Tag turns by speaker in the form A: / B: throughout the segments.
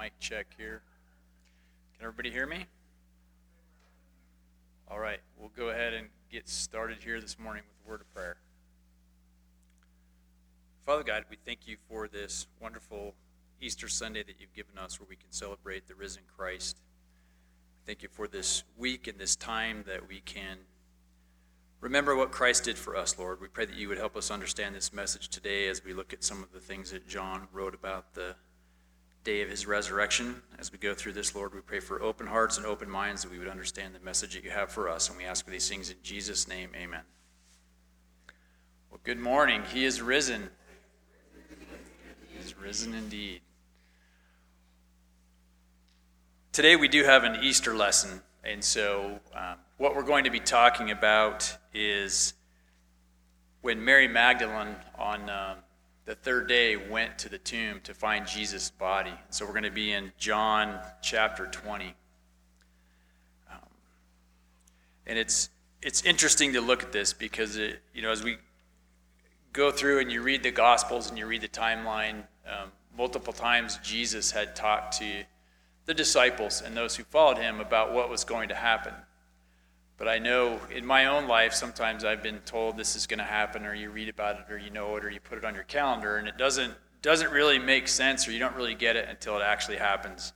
A: mic check here. Can everybody hear me? All right, we'll go ahead and get started here this morning with a word of prayer. Father God, we thank you for this wonderful Easter Sunday that you've given us where we can celebrate the risen Christ. Thank you for this week and this time that we can remember what Christ did for us, Lord. We pray that you would help us understand this message today as we look at some of the things that John wrote about the day of his resurrection. As we go through this, Lord, we pray for open hearts and open minds that we would understand the message that you have for us. And we ask for these things in Jesus' name. Amen. Well, good morning. He is risen. He is risen indeed. Today we do have an Easter lesson. And so, um, what we're going to be talking about is when Mary Magdalene on um, the third day went to the tomb to find Jesus' body. So we're going to be in John chapter 20. Um, and it's it's interesting to look at this because it, you know as we go through and you read the Gospels and you read the timeline, um, multiple times Jesus had talked to the disciples and those who followed him about what was going to happen. But I know in my own life, sometimes I've been told this is going to happen, or you read about it, or you know it, or you put it on your calendar, and it doesn't doesn't really make sense, or you don't really get it until it actually happens.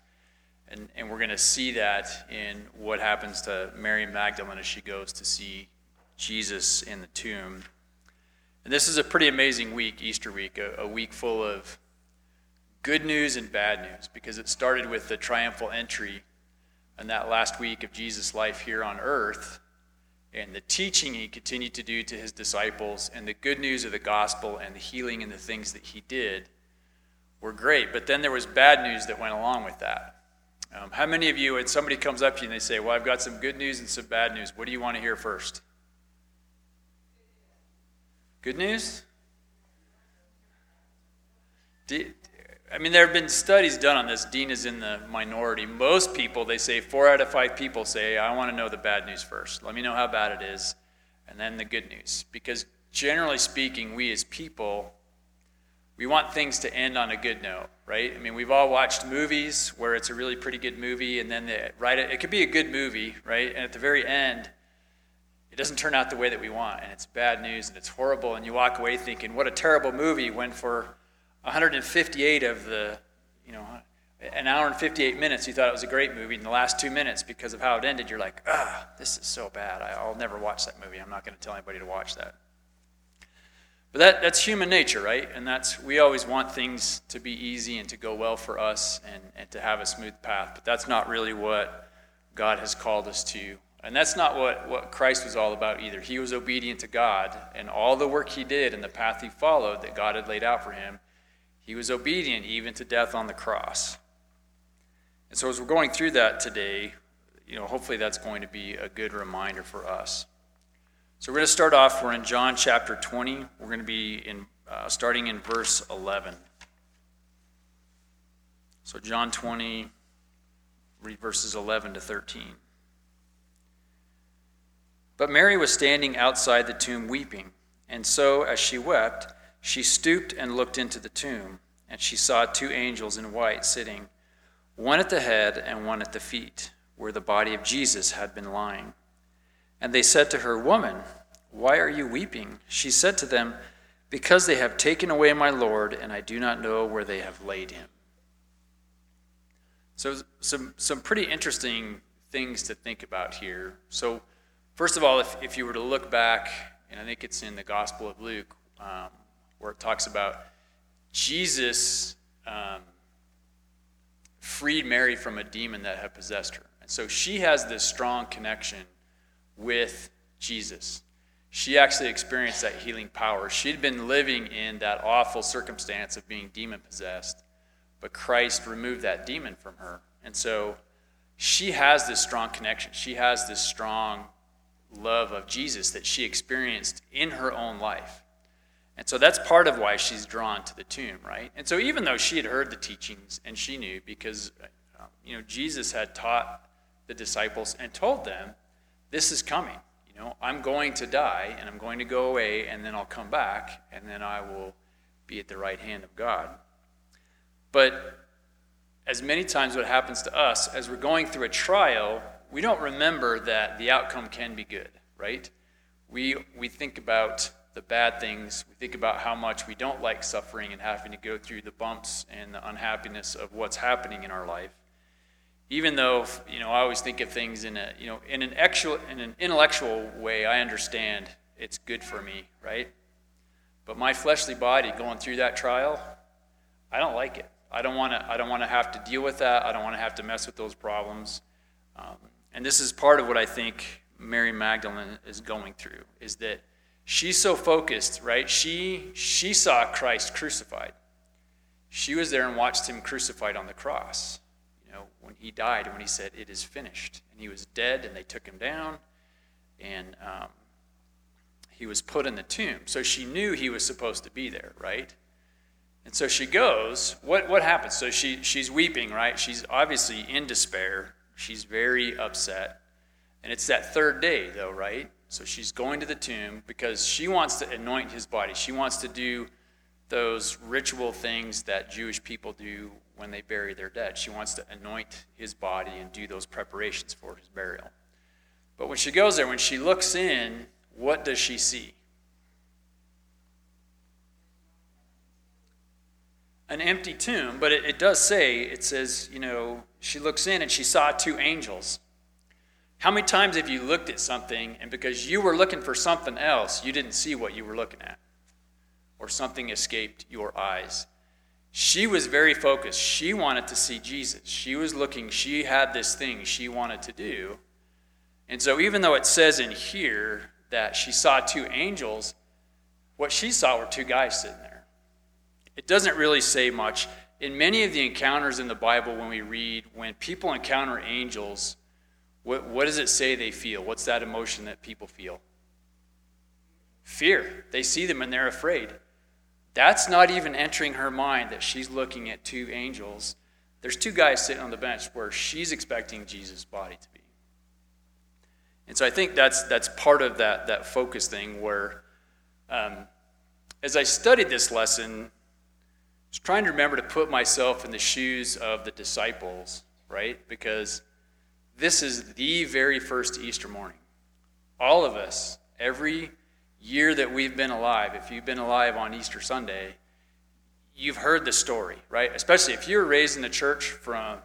A: And, and we're going to see that in what happens to Mary Magdalene as she goes to see Jesus in the tomb. And this is a pretty amazing week, Easter week, a, a week full of good news and bad news, because it started with the triumphal entry in that last week of Jesus' life here on earth and the teaching he continued to do to his disciples and the good news of the gospel and the healing and the things that he did were great. But then there was bad news that went along with that. Um, how many of you, when somebody comes up to you and they say, Well, I've got some good news and some bad news, what do you want to hear first? Good news? I mean, there have been studies done on this. Dean is in the minority. Most people, they say four out of five people say, I want to know the bad news first. Let me know how bad it is, and then the good news. Because generally speaking, we as people, we want things to end on a good note, right? I mean, we've all watched movies where it's a really pretty good movie, and then the, right, it could be a good movie, right? And at the very end, it doesn't turn out the way that we want, and it's bad news, and it's horrible, and you walk away thinking, what a terrible movie when for 158 of the, you know, an hour and 58 minutes, you thought it was a great movie. In the last two minutes, because of how it ended, you're like, ah, this is so bad. I'll never watch that movie. I'm not going to tell anybody to watch that. But that, that's human nature, right? And that's we always want things to be easy and to go well for us and, and to have a smooth path. But that's not really what God has called us to. And that's not what, what Christ was all about either. He was obedient to God, and all the work he did and the path he followed that God had laid out for him he was obedient even to death on the cross. And so, as we're going through that today, you know, hopefully that's going to be a good reminder for us. So, we're going to start off. We're in John chapter 20. We're going to be in uh, starting in verse 11. So, John 20, read verses 11 to 13. But Mary was standing outside the tomb weeping, and so, as she wept, she stooped and looked into the tomb, and she saw two angels in white sitting, one at the head and one at the feet, where the body of Jesus had been lying. And they said to her, Woman, why are you weeping? She said to them, Because they have taken away my Lord, and I do not know where they have laid him. So, some, some pretty interesting things to think about here. So, first of all, if, if you were to look back, and I think it's in the Gospel of Luke, um, where it talks about Jesus um, freed Mary from a demon that had possessed her. And so she has this strong connection with Jesus. She actually experienced that healing power. She'd been living in that awful circumstance of being demon possessed, but Christ removed that demon from her. And so she has this strong connection. She has this strong love of Jesus that she experienced in her own life. And so that's part of why she's drawn to the tomb, right? And so even though she had heard the teachings and she knew because um, you know Jesus had taught the disciples and told them this is coming. You know, I'm going to die and I'm going to go away and then I'll come back and then I will be at the right hand of God. But as many times what happens to us as we're going through a trial, we don't remember that the outcome can be good, right? We, we think about the bad things. We think about how much we don't like suffering and having to go through the bumps and the unhappiness of what's happening in our life. Even though, you know, I always think of things in a, you know, in an actual, in an intellectual way, I understand it's good for me, right? But my fleshly body going through that trial, I don't like it. I don't want to. I don't want to have to deal with that. I don't want to have to mess with those problems. Um, and this is part of what I think Mary Magdalene is going through is that she's so focused, right? She she saw Christ crucified. She was there and watched him crucified on the cross. You know, when he died, and when he said, "It is finished," and he was dead, and they took him down, and um, he was put in the tomb. So she knew he was supposed to be there, right? And so she goes. What, what happens? So she, she's weeping, right? She's obviously in despair. She's very upset. And it's that third day, though, right? So she's going to the tomb because she wants to anoint his body. She wants to do those ritual things that Jewish people do when they bury their dead. She wants to anoint his body and do those preparations for his burial. But when she goes there, when she looks in, what does she see? an empty tomb, but it, it, does say, it says, you know, she looks in and she saw two angels. How many times have you looked at something and because you were looking for something else, you didn't see what you were looking at? Or something escaped your eyes? She was very focused. She wanted to see Jesus. She was looking, she had this thing she wanted to do. And so, even though it says in here that she saw two angels, what she saw were two guys sitting there. It doesn't really say much. In many of the encounters in the Bible, when we read, when people encounter angels, what, what does it say they feel? What's that emotion that people feel? Fear. They see them and they're afraid. That's not even entering her mind that she's looking at two angels. There's two guys sitting on the bench where she's expecting Jesus' body to be. And so I think that's, that's part of that, that focus thing where, um, as I studied this lesson, I was trying to remember to put myself in the shoes of the disciples, right? Because this is the very first Easter morning. All of us, every year that we've been alive, if you've been alive on Easter Sunday, you've heard the story, right? Especially if you were raised in the church from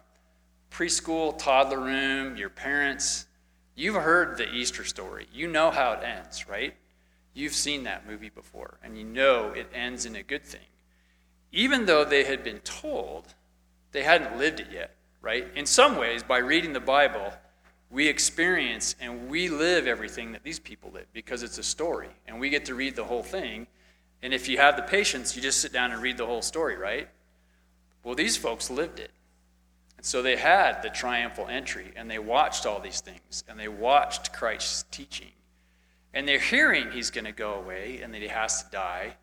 A: preschool, toddler room, your parents, you've heard the Easter story. You know how it ends, right? You've seen that movie before, and you know it ends in a good thing even though they had been told, they hadn't lived it yet, right? In some ways, by reading the Bible, we experience and we live everything that these people live because it's a story and we get to read the whole thing. And if you have the patience, you just sit down and read the whole story, right? Well, these folks lived it. And so they had the triumphal entry and they watched all these things and they watched Christ's teaching. And they're hearing he's going to go away and that he has to die,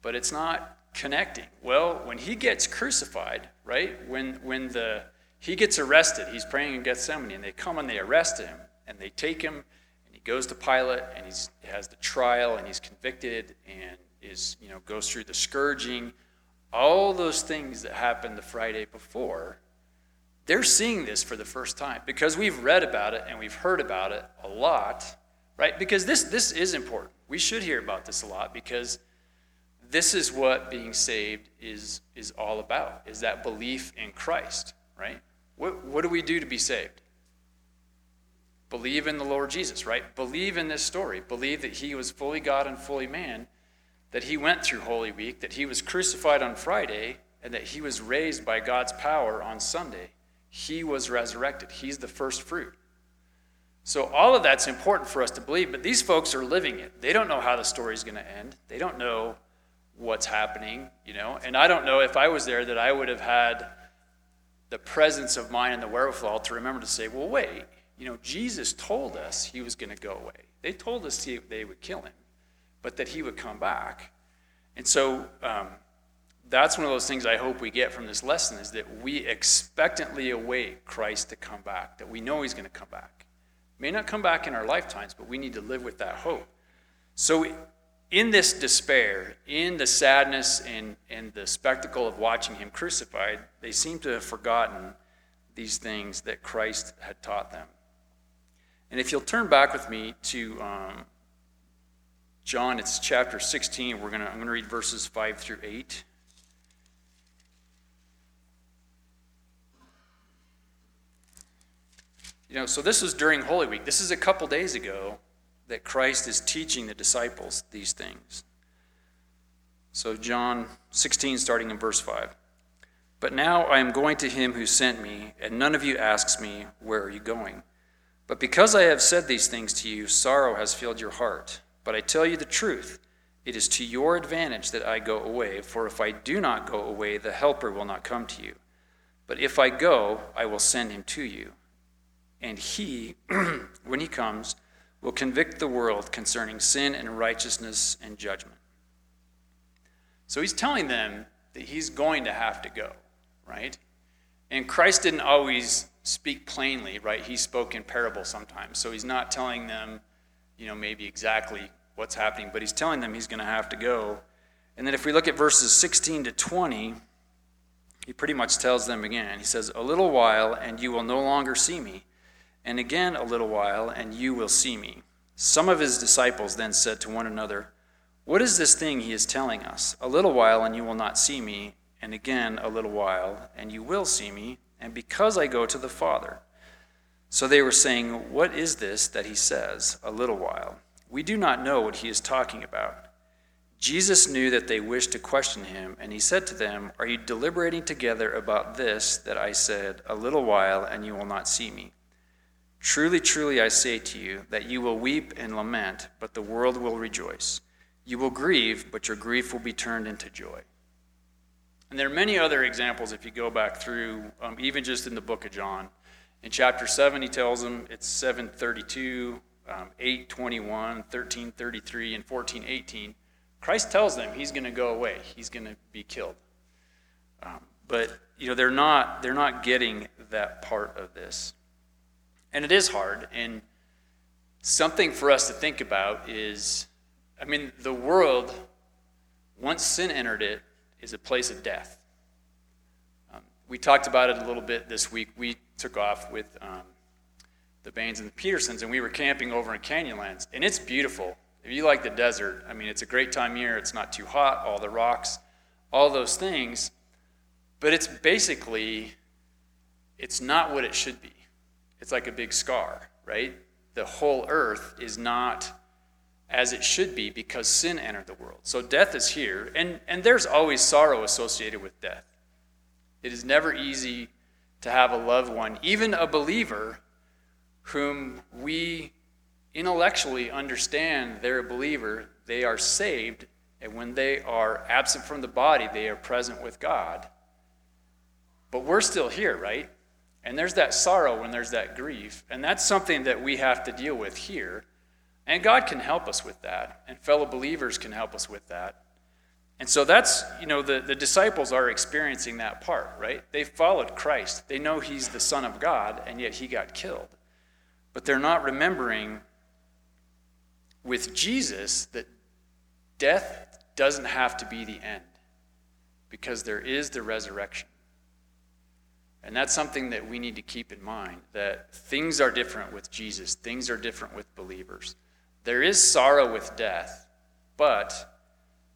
A: but it's not connecting? Well, when he gets crucified, right? When when the he gets arrested, he's praying in Gethsemane, and they come and they arrest him, and they take him, and he goes to Pilate, and he has the trial, and he's convicted, and is you know goes through the scourging, all those things that happened the Friday before. They're seeing this for the first time because we've read about it and we've heard about it a lot, right? Because this this is important. We should hear about this a lot because this is what being saved is, is all about, is that belief in Christ, right? What, what do we do to be saved? Believe in the Lord Jesus, right? Believe in this story. Believe that he was fully God and fully man, that he went through Holy Week, that he was crucified on Friday, and that he was raised by God's power on Sunday. He was resurrected. He's the first fruit. So, all of that's important for us to believe, but these folks are living it. They don't know how the story is going to end. They don't know what's happening, you know. And I don't know if I was there that I would have had the presence of mind and the wherewithal to remember to say, well, wait, you know, Jesus told us he was going to go away. They told us he, they would kill him, but that he would come back. And so um, that's one of those things I hope we get from this lesson is that we expectantly await Christ to come back, that we know he's going to come back. May not come back in our lifetimes, but we need to live with that hope. So in this despair, in the sadness and, and the spectacle of watching him crucified, they seem to have forgotten these things that Christ had taught them. And if you'll turn back with me to um, John, it's chapter 16. We're gonna, I'm going to read verses 5 through 8. You know, so this was during Holy Week. This is a couple days ago that Christ is teaching the disciples these things. So, John 16, starting in verse 5. But now I am going to him who sent me, and none of you asks me, Where are you going? But because I have said these things to you, sorrow has filled your heart. But I tell you the truth, it is to your advantage that I go away, for if I do not go away, the Helper will not come to you. But if I go, I will send him to you. And he, when he comes, will convict the world concerning sin and righteousness and judgment. So he's telling them that he's going to have to go, right? And Christ didn't always speak plainly, right? He spoke in parable sometimes. So he's not telling them, you know, maybe exactly what's happening, but he's telling them he's going to have to go. And then if we look at verses 16 to 20, he pretty much tells them again. He says, A little while, and you will no longer see me and again a little while, and you will see me. Some of his disciples then said to one another, What is this thing he is telling us? A little while, and you will not see me, and again a little while, and you will see me, and because I go to the Father. So they were saying, What is this that he says, a little while? We do not know what he is talking about. Jesus knew that they wished to question him, and he said to them, Are you deliberating together about this that I said, A little while, and you will not see me? Truly, truly, I say to you that you will weep and lament, but the world will rejoice. You will grieve, but your grief will be turned into joy. And there are many other examples if you go back through, um, even just in the book of John. In chapter 7, he tells them it's 732, um, 821, 1333, and 1418. Christ tells them he's going to go away, he's going to be killed. Um, but you know they're not they're not getting that part of this. And it is hard. And something for us to think about is I mean, the world, once sin entered it, is a place of death. Um, we talked about it a little bit this week. We took off with um, the Bains and the Petersons, and we were camping over in Canyonlands. And it's beautiful. If you like the desert, I mean, it's a great time year. It's not too hot, all the rocks, all those things. But it's basically, it's not what it should be it's like a big scar, right? The whole earth is not as it should be because sin entered the world. So death is here, and, and there's always sorrow associated with death. It is never easy to have a loved one, even a believer whom we intellectually understand they're a believer, they are saved, and when they are absent from the body, they are present with God. But we're still here, right? And there's that sorrow when there's that grief. And that's something that we have to deal with here. And God can help us with that. And fellow believers can help us with that. And so that's, you know, the, the disciples are experiencing that part, right? They followed Christ. They know he's the Son of God, and yet he got killed. But they're not remembering with Jesus that death doesn't have to be the end because there is the resurrection. And that's something that we need to keep in mind that things are different with Jesus, things are different with believers. There is sorrow with death, but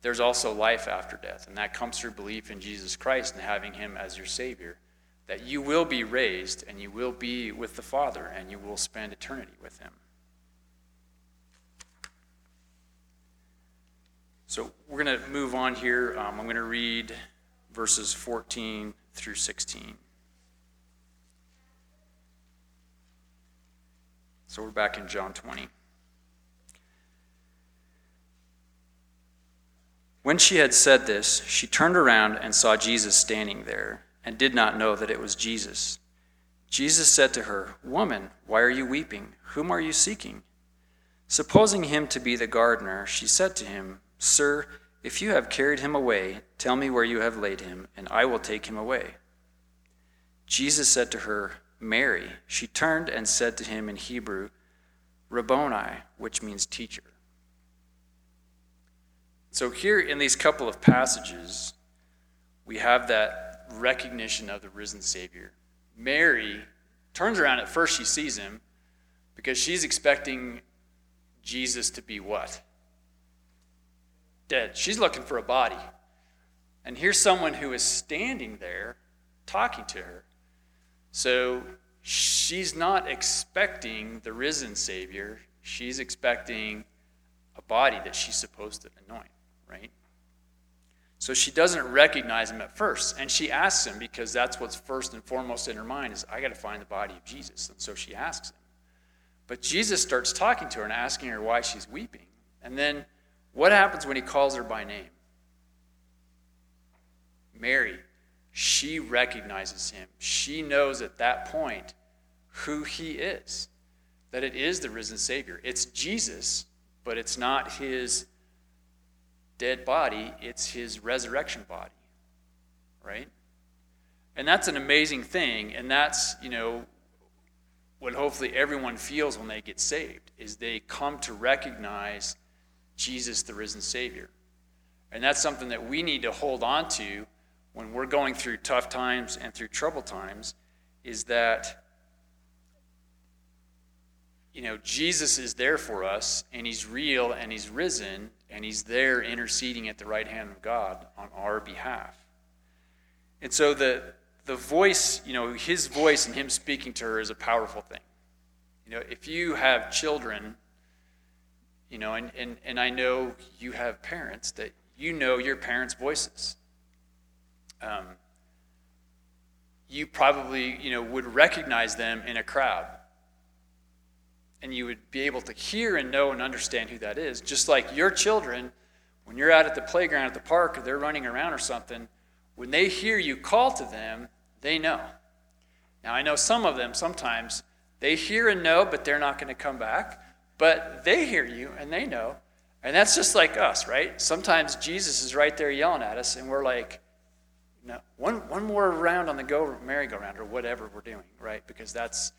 A: there's also life after death, and that comes through belief in Jesus Christ and having Him as your Savior. That you will be raised and you will be with the Father and you will spend eternity with Him. So we're going to move on here. Um, I'm going to read verses 14 through 16. So we're back in John 20. When she had said this, she turned around and saw Jesus standing there, and did not know that it was Jesus. Jesus said to her, Woman, why are you weeping? Whom are you seeking? Supposing him to be the gardener, she said to him, Sir, if you have carried him away, tell me where you have laid him, and I will take him away. Jesus said to her, Mary. She turned and said to him in Hebrew, Rabboni, which means teacher. So, here in these couple of passages, we have that recognition of the risen Savior. Mary turns around at first, she sees him because she's expecting Jesus to be what? Dead. She's looking for a body. And here's someone who is standing there talking to her. So she's not expecting the risen Savior, she's expecting a body that she's supposed to anoint, right? So she doesn't recognize him at first. And she asks him because that's what's first and foremost in her mind is I got to find the body of Jesus. And so she asks him. But Jesus starts talking to her and asking her why she's weeping. And then what happens when he calls her by name? Mary, she recognizes him. She knows at that point who he is, that it is the risen Savior. It's Jesus, but it's not his dead body, it's his resurrection body. Right? And that's an amazing thing. And that's, you know, what hopefully everyone feels when they get saved is they come to recognize Jesus the risen savior. And that's something that we need to hold on to when we're going through tough times and through troubled times is that you know Jesus is there for us and he's real and he's risen and he's there interceding at the right hand of God on our behalf. And so the the voice, you know, his voice and him speaking to her is a powerful thing. You know, if you have children, you know, and, and, and I know you have parents that you know your parents' voices. Um, you probably, you know, would recognize them in a crowd. And you would be able to hear and know and understand who that is. Just like your children, when you're out at the playground at the park or they're running around or something, when they hear you call to them, they know. Now, I know some of them sometimes they hear and know, but they're not going to come back. But they hear you and they know. And that's just like us, right? Sometimes Jesus is right there yelling at us, and we're like, no, one, one more round on the go merry-go-round or whatever we're doing, right? Because that's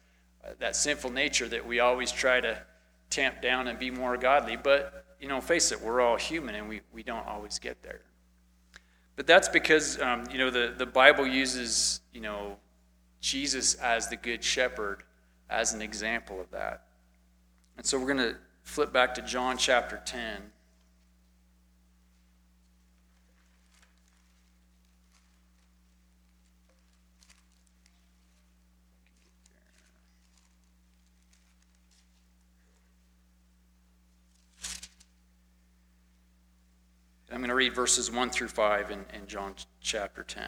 A: uh, that sinful nature that we always try to tamp down and be more godly. But, you know, face it, we're all human and we, we don't always get there. But that's because, um, you know, the, the Bible uses, you know, Jesus as the good shepherd as an example of that. And so we're going to flip back to John chapter 10. Read verses 1 through 5 in, in John chapter 10.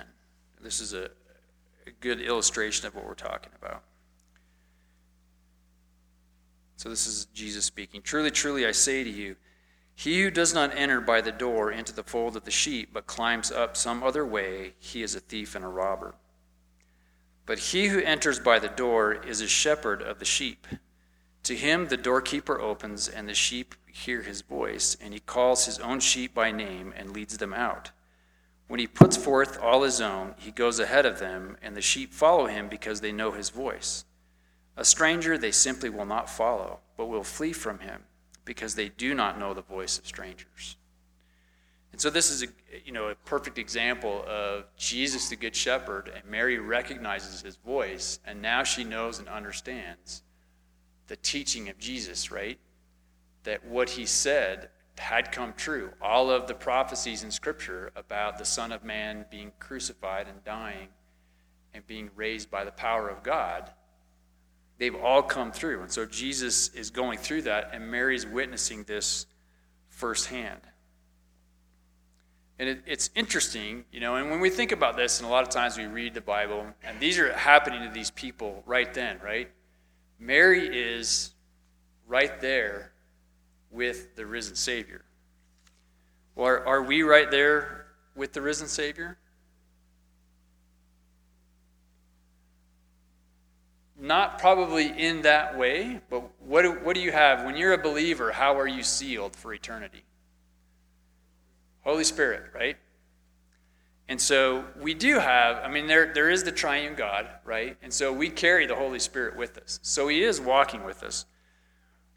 A: This is a, a good illustration of what we're talking about. So this is Jesus speaking. Truly, truly, I say to you, he who does not enter by the door into the fold of the sheep, but climbs up some other way, he is a thief and a robber. But he who enters by the door is a shepherd of the sheep. To him the doorkeeper opens, and the sheep hear his voice, and he calls his own sheep by name and leads them out. When he puts forth all his own, he goes ahead of them, and the sheep follow him because they know his voice. A stranger they simply will not follow, but will flee from him because they do not know the voice of strangers. And so this is a you know a perfect example of Jesus the good shepherd and Mary recognizes his voice and now she knows and understands the teaching of Jesus, right? That what he said had come true. All of the prophecies in Scripture about the Son of Man being crucified and dying and being raised by the power of God, they've all come through. And so Jesus is going through that, and Mary's witnessing this firsthand. And it, it's interesting, you know, and when we think about this, and a lot of times we read the Bible, and these are happening to these people right then, right? Mary is right there with the risen Savior. Well, are, are we right there with the risen Savior? Not probably in that way, but what do, what do you have? When you're a believer, how are you sealed for eternity? Holy Spirit, right? And so we do have, I mean, there, there is the triune God, right? And so we carry the Holy Spirit with us. So he is walking with us.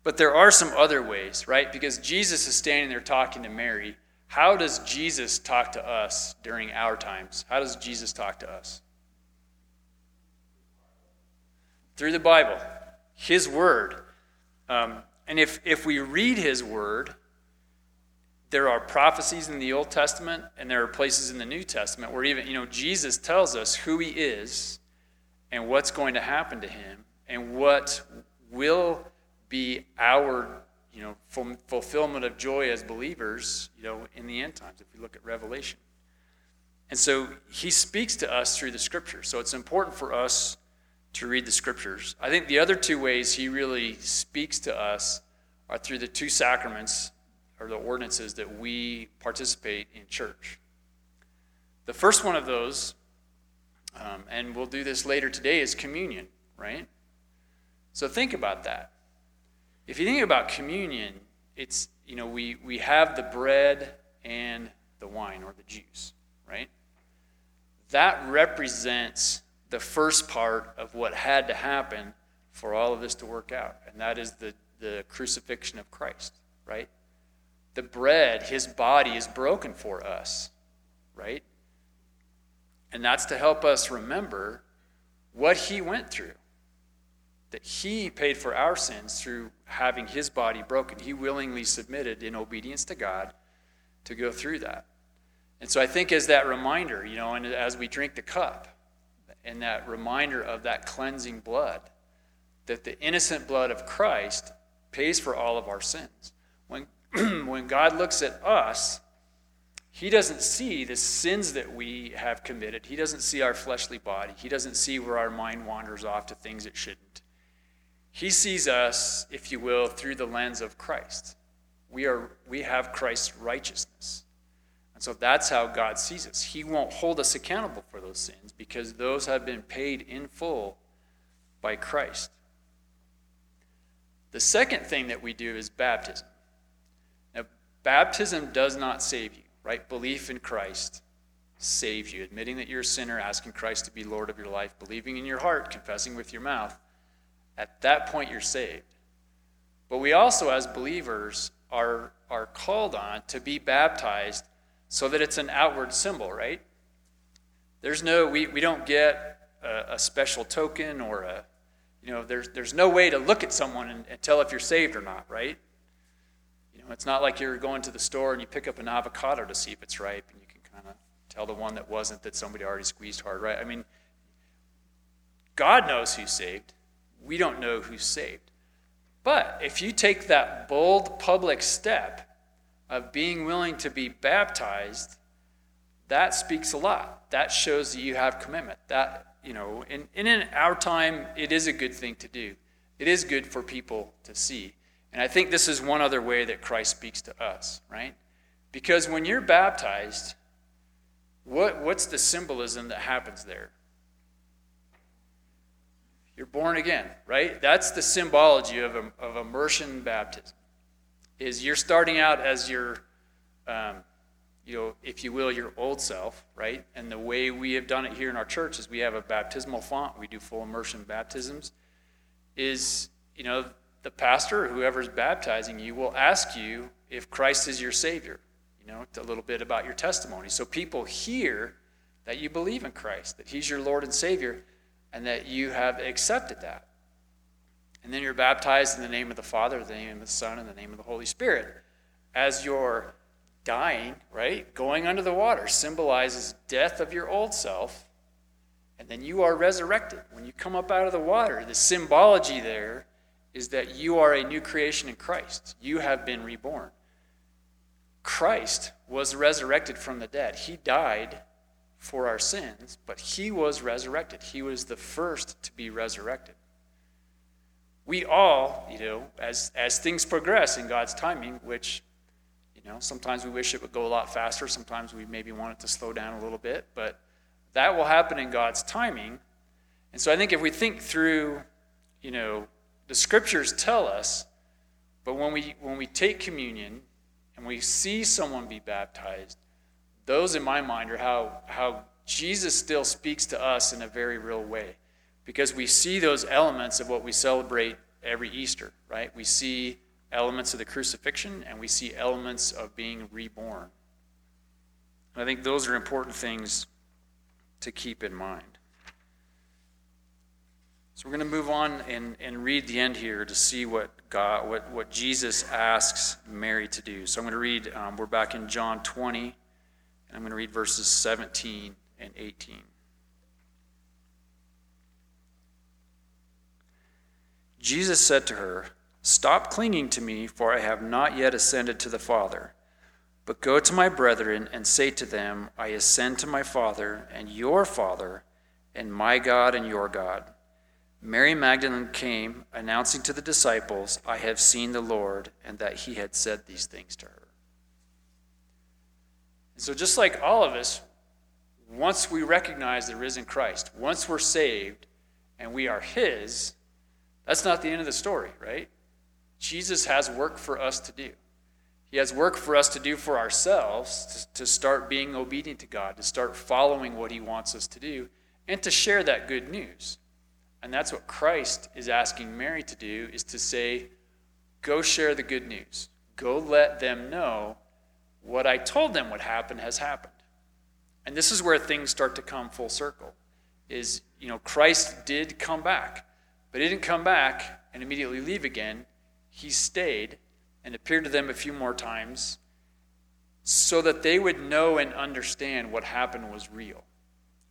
A: But there are some other ways, right? Because Jesus is standing there talking to Mary. how does Jesus talk to us during our times? How does Jesus talk to us? Through the Bible, His Word. Um, and if, if we read His Word, there are prophecies in the Old Testament and there are places in the New Testament where even, you know, Jesus tells us who He is and what's going to happen to Him and what will be our you know, fulfillment of joy as believers, you know, in the end times, if we look at Revelation. And so he speaks to us through the scriptures. So it's important for us to read the scriptures. I think the other two ways he really speaks to us are through the two sacraments or the ordinances that we participate in church. The first one of those, um, and we'll do this later today, is communion, right? So think about that if you think about communion, it's, you know, we, we have the bread and the wine or the juice, right? That represents the first part of what had to happen for all of this to work out, and that is the, the crucifixion of Christ, right? The bread, his body, is broken for us, right? And that's to help us remember what he went through that he paid for our sins through having his body broken. He willingly submitted in obedience to God to go through that. And so I think as that reminder, you know, and as we drink the cup, and that reminder of that cleansing blood, that the innocent blood of Christ pays for all of our sins. When, when God looks at us, he doesn't see the sins that we have committed. He doesn't see our fleshly body. He doesn't see where our mind wanders off to things it shouldn't. He sees us, if you will, through the lens of Christ. We, are, we have Christ's righteousness. And so that's how God sees us. He won't hold us accountable for those sins because those have been paid in full by Christ. The second thing that we do is baptism. Baptism does not save you, right? Belief in Christ saves you. Admitting that you're a sinner, asking Christ to be Lord of your life, believing in your heart, confessing with your mouth at that point, you're saved. But we also, as believers, are, are called on to be baptized so that it's an outward symbol, right? There's no, we, we don't get a, a special token or a, you know, there's, there's no way to look at someone and, and tell if you're saved or not, right? It's not like you're going to the store and you pick up an avocado to see if it's ripe and you can kind of tell the one that wasn't that somebody already squeezed hard, right? I mean, God knows who's saved we don't know who's saved. But if you take that bold public step of being willing to be baptized, that speaks a lot. That shows that you have commitment. That, you know, and in our time, it is a good thing to do. It is good for people to see. And I think this is one other way that Christ speaks to us, right? Because when you're baptized, what, what's the symbolism that happens there? You're born again, right? That's the symbology of, of immersion baptism. Is you're starting out as your, um, you know, if you will, your old self, right? And the way we have done it here in our church is we have a baptismal font. We do full immersion baptisms. Is you know the pastor or whoever's baptizing you will ask you if Christ is your Savior. You know, a little bit about your testimony. So people hear that you believe in Christ, that He's your Lord and Savior and that you have accepted that. And then you're baptized in the name of the Father, the name of the Son, and the name of the Holy Spirit. As you're dying, right, going under the water symbolizes death of your old self, and then you are resurrected. When you come up out of the water, the symbology there is that you are a new creation in Christ. You have been reborn. Christ was resurrected from the dead. He died for our sins, but he was resurrected. He was the first to be resurrected. We all, you know, as, as things progress in God's timing, which, you know, sometimes we wish it would go a lot faster, sometimes we maybe want it to slow down a little bit, but that will happen in God's timing. And so I think if we think through, you know, the scriptures tell us, but when we when we take communion and we see someone be baptized, those in my mind are how, how Jesus still speaks to us in a very real way. Because we see those elements of what we celebrate every Easter, right? We see elements of the crucifixion and we see elements of being reborn I think those are important things to keep in mind. So we're going to move on and, and read the end here to see what God, what, what Jesus asks Mary to do. So I'm going to read, um, we're back in John 20, and I'm going to read verses 17 and 18. Jesus said to her, Stop clinging to me, for I have not yet ascended to the Father. But go to my brethren and say to them, I ascend to my Father and your Father, and my God and your God. Mary Magdalene came, announcing to the disciples, I have seen the Lord, and that he had said these things to her. And so, just like all of us, once we recognize the risen Christ, once we're saved and we are his, that's not the end of the story, right? Jesus has work for us to do. He has work for us to do for ourselves to, start being obedient to God, to start following what He wants us to do, and to share that good news. And that's what Christ is asking Mary to do is to say, go share the good news. Go let them know what I told them would happen has happened. And this is where things start to come full circle. Is, you know, Christ did come back, but he didn't come back and immediately leave again. He stayed and appeared to them a few more times so that they would know and understand what happened was real,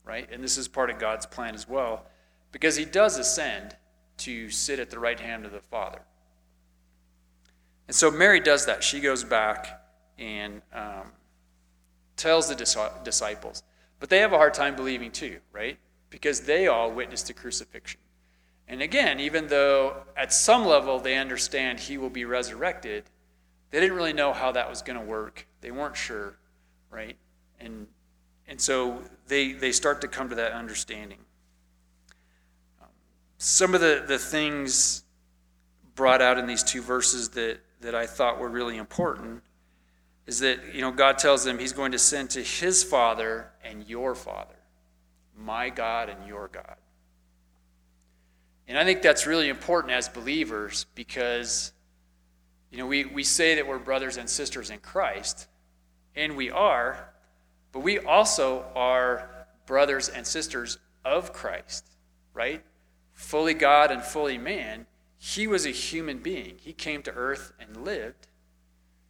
A: right? And this is part of God's plan as well, because he does ascend to sit at the right hand of the Father. And so Mary does that. She goes back and um, tells the dis- disciples. But they have a hard time believing too, right? Because they all witnessed the crucifixion. And again, even though at some level they understand he will be resurrected, they didn't really know how that was going to work. They weren't sure, right? And and so they they start to come to that understanding. Some of the, the things brought out in these two verses that, that I thought were really important is that you know God tells them he's going to send to his father and your father, my God and your God. And I think that's really important as believers because, you know, we, we say that we're brothers and sisters in Christ, and we are, but we also are brothers and sisters of Christ, right? Fully God and fully man. He was a human being. He came to earth and lived,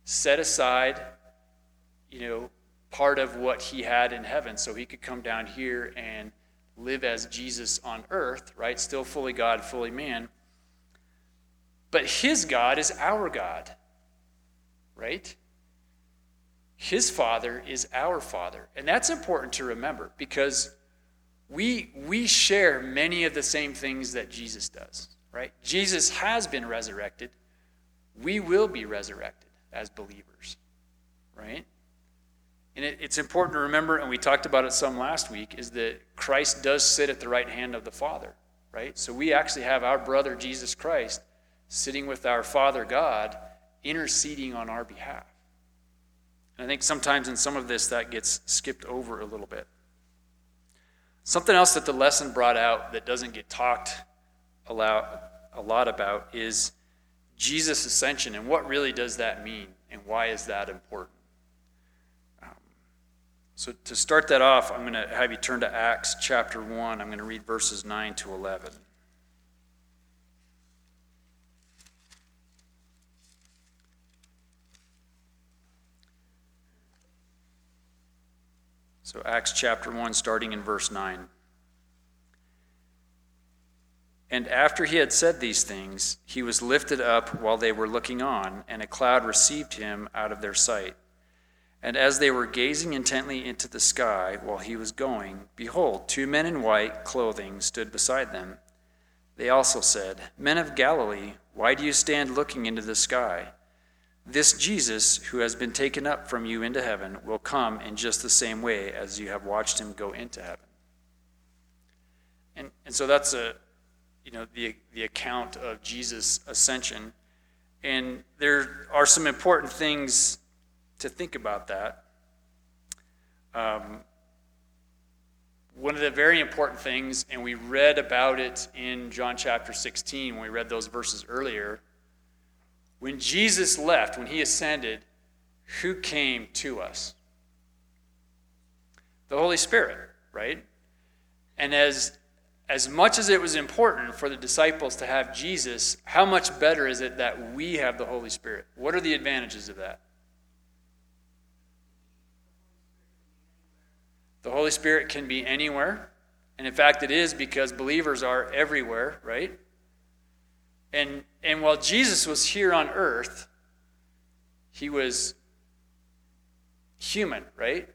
A: set aside, you know, part of what he had in heaven so he could come down here and live as Jesus on earth, right? Still fully God, fully man. But his God is our God, right? His Father is our Father. And that's important to remember because we, we share many of the same things that Jesus does, right? Jesus has been resurrected. We will be resurrected as believers, right? And it, it's important to remember, and we talked about it some last week, is that Christ does sit at the right hand of the Father, right? So we actually have our brother Jesus Christ sitting with our Father God, interceding on our behalf. And I think sometimes in some of this that gets skipped over a little bit. Something else that the lesson brought out that doesn't get talked a lot about is Jesus' ascension and what really does that mean and why is that important? Um, so, to start that off, I'm going to have you turn to Acts chapter 1. I'm going to read verses 9 to 11. So, Acts chapter 1, starting in verse 9. And after he had said these things, he was lifted up while they were looking on, and a cloud received him out of their sight. And as they were gazing intently into the sky while he was going, behold, two men in white clothing stood beside them. They also said, Men of Galilee, why do you stand looking into the sky? This Jesus, who has been taken up from you into heaven, will come in just the same way as you have watched him go into heaven. And, and so that's a, you know, the, the account of Jesus' ascension. And there are some important things to think about that. Um, one of the very important things, and we read about it in John chapter 16 when we read those verses earlier. When Jesus left, when he ascended, who came to us? The Holy Spirit, right? And as as much as it was important for the disciples to have Jesus, how much better is it that we have the Holy Spirit? What are the advantages of that? The Holy Spirit can be anywhere. And in fact, it is because believers are everywhere, right? And, and while Jesus was here on earth, he was human, right?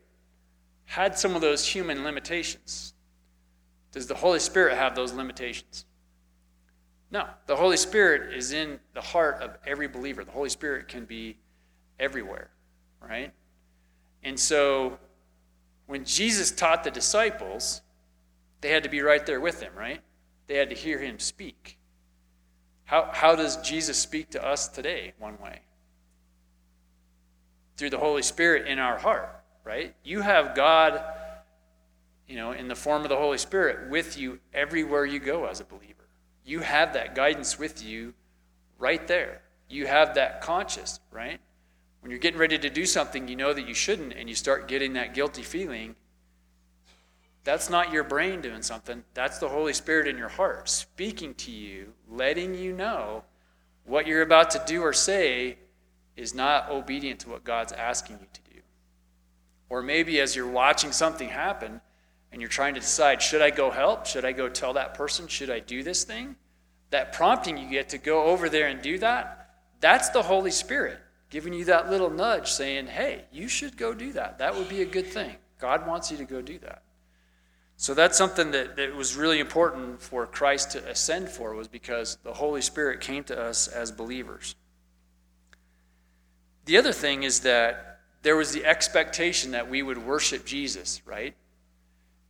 A: Had some of those human limitations. Does the Holy Spirit have those limitations? No. The Holy Spirit is in the heart of every believer. The Holy Spirit can be everywhere, right? And so when Jesus taught the disciples, they had to be right there with him, right? They had to hear him speak. How, how does Jesus speak to us today, one way? Through the Holy Spirit in our heart, right? You have God you know, in the form of the Holy Spirit with you everywhere you go as a believer. You have that guidance with you right there. You have that conscious, right? When you're getting ready to do something you know that you shouldn't and you start getting that guilty feeling, that's not your brain doing something. That's the Holy Spirit in your heart speaking to you, letting you know what you're about to do or say is not obedient to what God's asking you to do. Or maybe as you're watching something happen, and you're trying to decide should I go help? Should I go tell that person? Should I do this thing? That prompting you get to go over there and do that, that's the Holy Spirit giving you that little nudge saying, hey, you should go do that. That would be a good thing. God wants you to go do that. So that's something that, that was really important for Christ to ascend for, was because the Holy Spirit came to us as believers. The other thing is that there was the expectation that we would worship Jesus, right?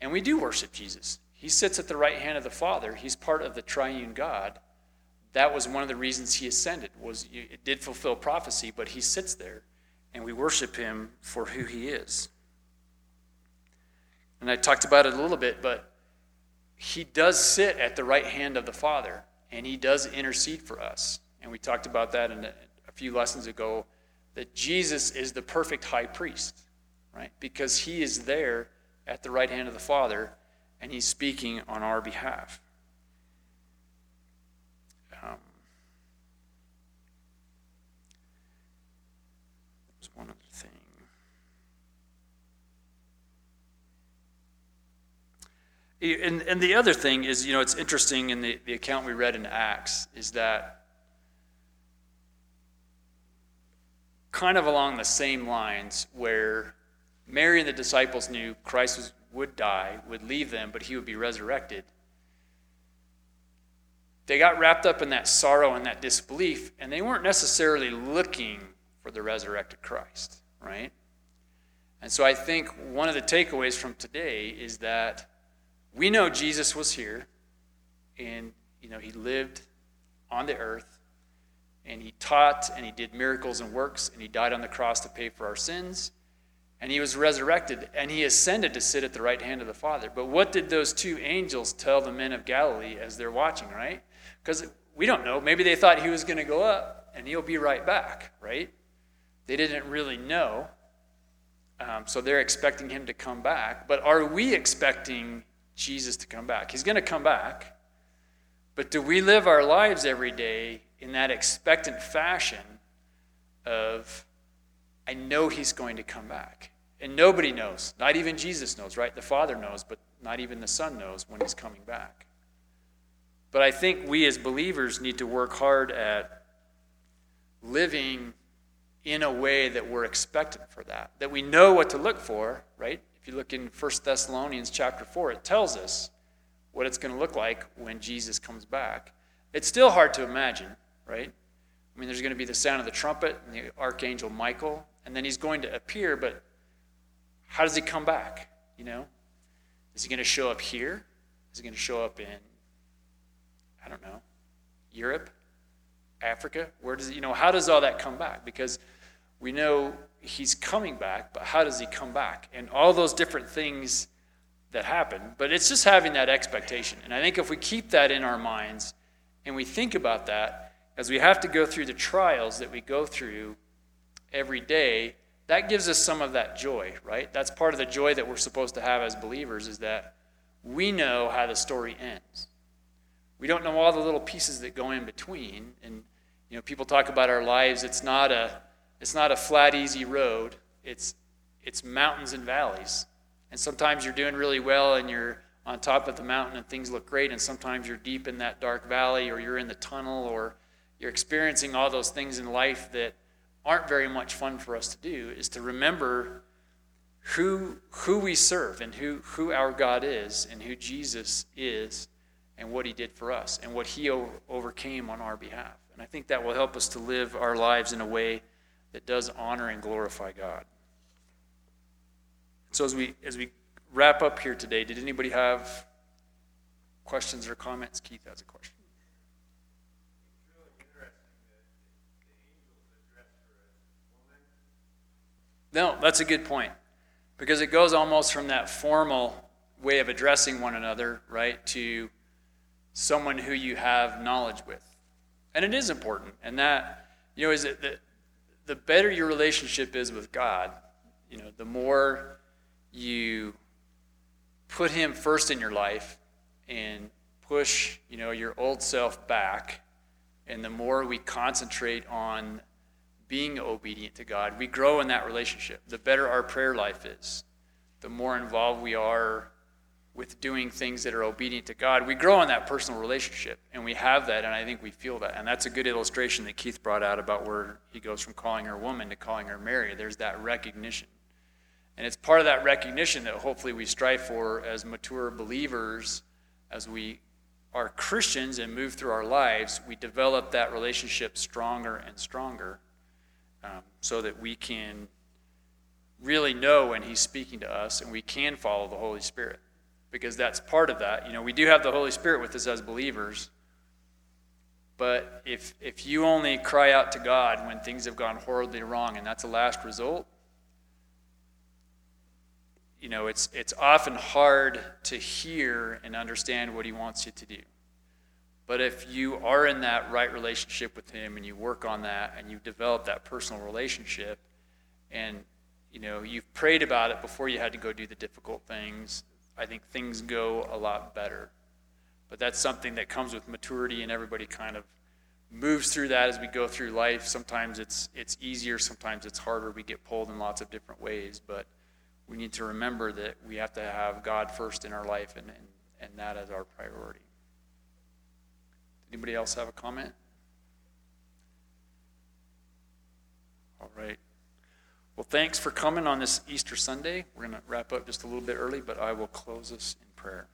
A: And we do worship Jesus. He sits at the right hand of the Father. He's part of the triune God. That was one of the reasons he ascended. Was it did fulfill prophecy, but he sits there and we worship him for who he is. And I talked about it a little bit, but he does sit at the right hand of the Father and he does intercede for us. And we talked about that in a, a few lessons ago that Jesus is the perfect high priest, right? Because he is there at the right hand of the Father, and he's speaking on our behalf. Um, there's one other thing. And, and the other thing is, you know, it's interesting in the, the account we read in Acts is that kind of along the same lines where Mary and the disciples knew Christ was, would die, would leave them, but he would be resurrected. They got wrapped up in that sorrow and that disbelief, and they weren't necessarily looking for the resurrected Christ, right? And so I think one of the takeaways from today is that we know Jesus was here, and you know he lived on the earth, and he taught, and he did miracles and works, and he died on the cross to pay for our sins and he was resurrected and he ascended to sit at the right hand of the Father. But what did those two angels tell the men of Galilee as they're watching, right? Because we don't know. Maybe they thought he was going to go up and he'll be right back, right? They didn't really know. Um, so they're expecting him to come back. But are we expecting Jesus to come back? He's going to come back. But do we live our lives every day in that expectant fashion of I know he's going to come back. And nobody knows. Not even Jesus knows, right? The Father knows, but not even the Son knows when he's coming back. But I think we as believers need to work hard at living in a way that we're expectant for that, that we know what to look for, right? If you look in 1 Thessalonians chapter 4, it tells us what it's going to look like when Jesus comes back. It's still hard to imagine, right? I mean, there's going to be the sound of the trumpet and the archangel Michael and then he's going to appear, but how does he come back? You know? Is he going to show up here? Is he going to show up in, I don't know, Europe, Africa? Where does, it, you know, how does all that come back? Because we know he's coming back, but how does he come back? And all those different things that happen. But it's just having that expectation. And I think if we keep that in our minds and we think about that, as we have to go through the trials that we go through every day, that gives us some of that joy, right? That's part of the joy that we're supposed to have as believers is that we know how the story ends. We don't know all the little pieces that go in between. And you know, people talk about our lives. It's not a it's not a flat, easy road. It's it's mountains and valleys. And sometimes you're doing really well and you're on top of the mountain and things look great, and sometimes you're deep in that dark valley or you're in the tunnel or you're experiencing all those things in life that aren't very much fun for us to do, is to remember who, who we serve and who, who our God is and who Jesus is and what he did for us and what he o- overcame on our behalf. And I think that will help us to live our lives in a way that does honor and glorify God. So as we as we wrap up here today, did anybody have questions or comments? Keith has a question. No, that's a good point. Because it goes almost from that formal way of addressing one another, right, to someone who you have knowledge with. And it is important. And that, you know, is it that the better your relationship is with God, you know, the more you put him first in your life and push, you know, your old self back, and the more we concentrate on being obedient to God, we grow in that relationship. The better our prayer life is, the more involved we are with doing things that are obedient to God, we grow in that personal relationship. And we have that, and I think we feel that. And that's a good illustration that Keith brought out about where he goes from calling her woman to calling her Mary. There's that recognition. And it's part of that recognition that hopefully we strive for as mature believers, as we are Christians and move through our lives, we develop that relationship stronger and stronger um, so that we can really know when He's speaking to us and we can follow the Holy Spirit. Because that's part of that. You know, we do have the Holy Spirit with us as believers. But if, if you only cry out to God when things have gone horribly wrong and that's a last result, you know, it's, it's often hard to hear and understand what he wants you to do. But if you are in that right relationship with him and you work on that and you develop that personal relationship and you know you've prayed about it before you had to go do the difficult things, I think things go a lot better. But that's something that comes with maturity and everybody kind of moves through that as we go through life. Sometimes it's it's easier, sometimes it's harder. We get pulled in lots of different ways, but we need to remember that we have to have God first in our life and, and, and that as our priority. Anybody else have a comment? All right. Well, thanks for coming on this Easter Sunday. We're going to wrap up just a little bit early, but I will close us in prayer.